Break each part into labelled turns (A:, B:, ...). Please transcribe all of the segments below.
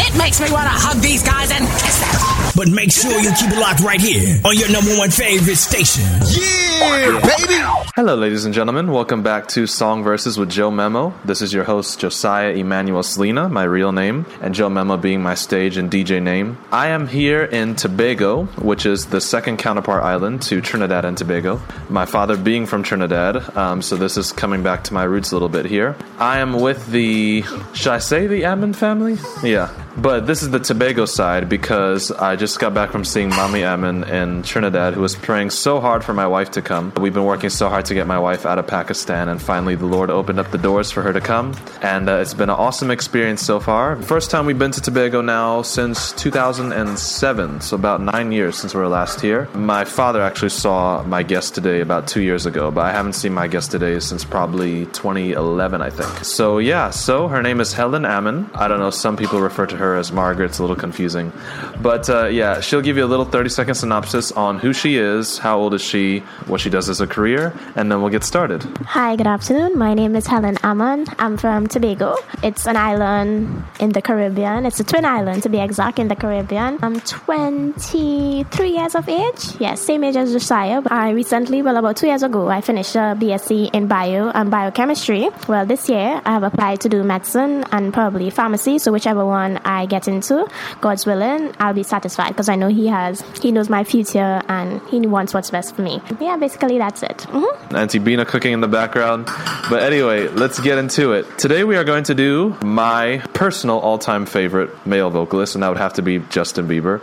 A: It makes me want to hug these guys and kiss them.
B: But make sure you keep it locked right here on your number one favorite station.
C: Yeah, baby.
D: Hello, ladies and gentlemen. Welcome back to Song Verses with Joe Memo. This is your host, Josiah Emmanuel Selena, my real name, and Joe Memo being my stage and DJ name. I am here in Tobago, which is the second counterpart island to Trinidad and Tobago. My father being from Trinidad, um, so this is coming back to my roots a little bit here. I am with the, should I say the Ammon family? Yeah. But this is the Tobago side because I just got back from seeing Mommy Ammon in Trinidad, who was praying so hard for my wife to come. We've been working so hard to get my wife out of Pakistan, and finally the Lord opened up the doors for her to come. And uh, it's been an awesome experience so far. First time we've been to Tobago now since 2007, so about nine years since we were last here. My father actually saw my guest today about two years ago, but I haven't seen my guest today since probably 2011, I think. So yeah, so her name is Helen Ammon. I don't know, some people refer to her as Margaret. It's a little confusing. But uh, yeah, she'll give you a little 30 second synopsis on who she is, how old is she, what she does as a career, and then we'll get started.
E: Hi, good afternoon. My name is Helen Ammon. I'm from Tobago. It's an island in the Caribbean. It's a twin island, to be exact, in the Caribbean. I'm 23 years of age. Yes, same age as Josiah. I recently, well, about two years ago, I finished a BSc in bio and biochemistry. Well, this year I have applied to do medicine and probably pharmacy. So whichever one I get into, God's willing, I'll be satisfied because I know He has, He knows my future and He wants what's best for me. Yeah, basically that's it. Mm-hmm.
D: Auntie Bina cooking in the background. But anyway, let's get into it. Today we are going to do my personal all time favorite male vocalist, and that would have to be Justin Bieber.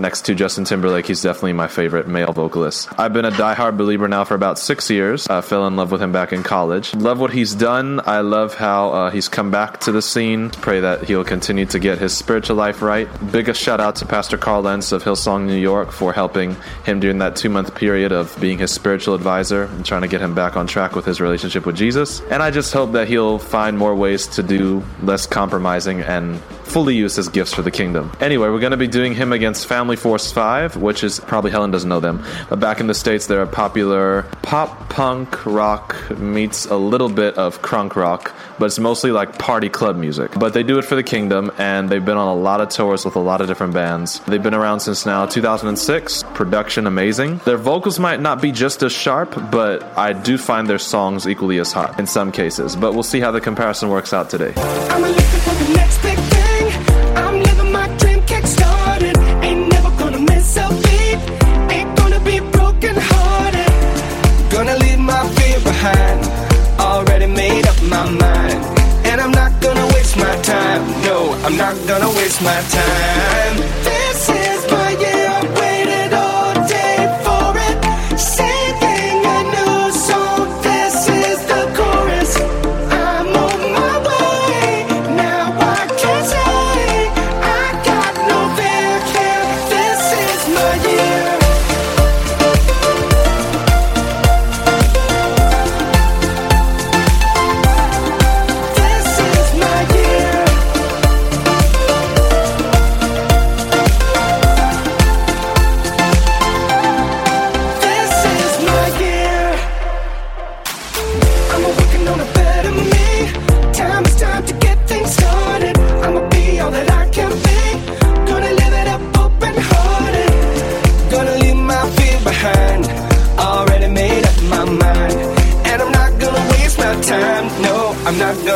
D: Next to Justin Timberlake, he's definitely my favorite male vocalist. I've been a diehard Belieber now for about six years. I fell in love with him back in college. Love what he's done. I love how uh, he's come back to the scene. Pray that he'll continue to get his spiritual life right. Biggest shout out to Pastor Carl Lentz of Hillsong, New York, for helping him during that two month period of being his spiritual advisor and trying to get him back on track with his relationship with Jesus. And I just hope that he'll find more ways to do less compromising and fully used as gifts for the kingdom. Anyway, we're going to be doing him against Family Force 5, which is probably Helen doesn't know them. But back in the States, they're a popular pop punk rock meets a little bit of crunk rock, but it's mostly like party club music. But they do it for the kingdom, and they've been on a lot of tours with a lot of different bands. They've been around since now 2006. Production amazing. Their vocals might not be just as sharp, but I do find their songs equally as hot in some cases. But we'll see how the comparison works out today.
C: My mind. And I'm not gonna waste my time. No, I'm not gonna waste my time.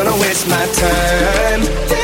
C: Gonna waste my time.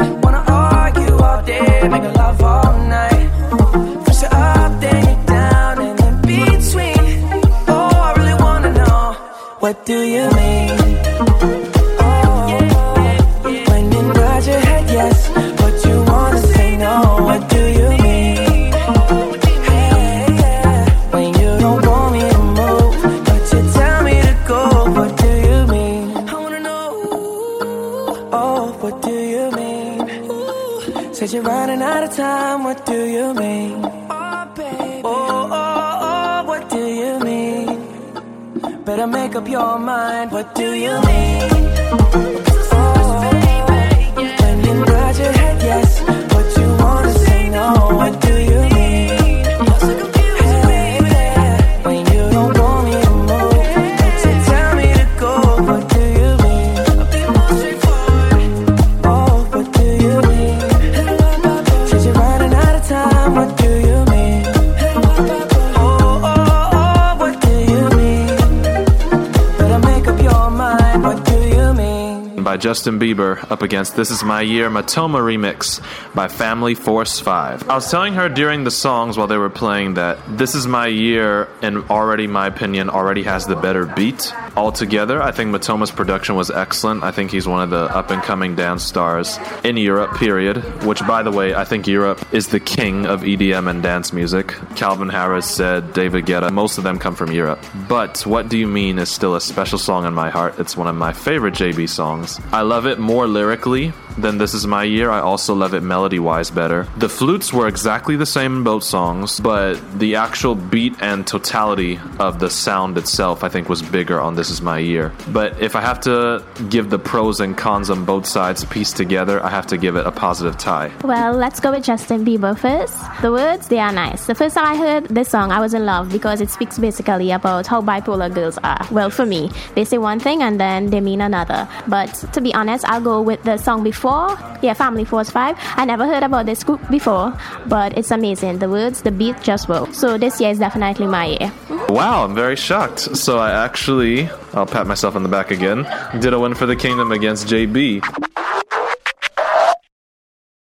E: Wanna time, what do you mean? Oh, baby, oh, oh, oh, what do you mean? Better make up your mind, what do you mean? Oh, oh, oh, oh. when you nod your
D: head Justin Bieber up against This Is My Year Matoma remix by Family Force 5. I was telling her during the songs while they were playing that This Is My Year and already my opinion already has the better beat altogether. I think Matoma's production was excellent. I think he's one of the up and coming dance stars in Europe period, which by the way, I think Europe is the king of EDM and dance music. Calvin Harris said David Guetta, most of them come from Europe. But What Do You Mean is still a special song in my heart. It's one of my favorite JB songs. I love it more lyrically than This Is My Year. I also love it melody wise better. The flutes were exactly the same in both songs, but the actual beat and totality of the sound itself, I think, was bigger on This Is My Year. But if I have to give the pros and cons on both sides pieced together, I have to give it a positive tie.
F: Well, let's go with Justin Bieber first. The words, they are nice. The first time I heard this song, I was in love because it speaks basically about how bipolar girls are. Well, for me, they say one thing and then they mean another. But to be honest, I'll go with the song before. Yeah, Family Force 5. I never heard about this group before, but it's amazing. The words, the beat just well. So this year is definitely my year.
D: Wow, I'm very shocked. So I actually, I'll pat myself on the back again, did a win for the kingdom against JB.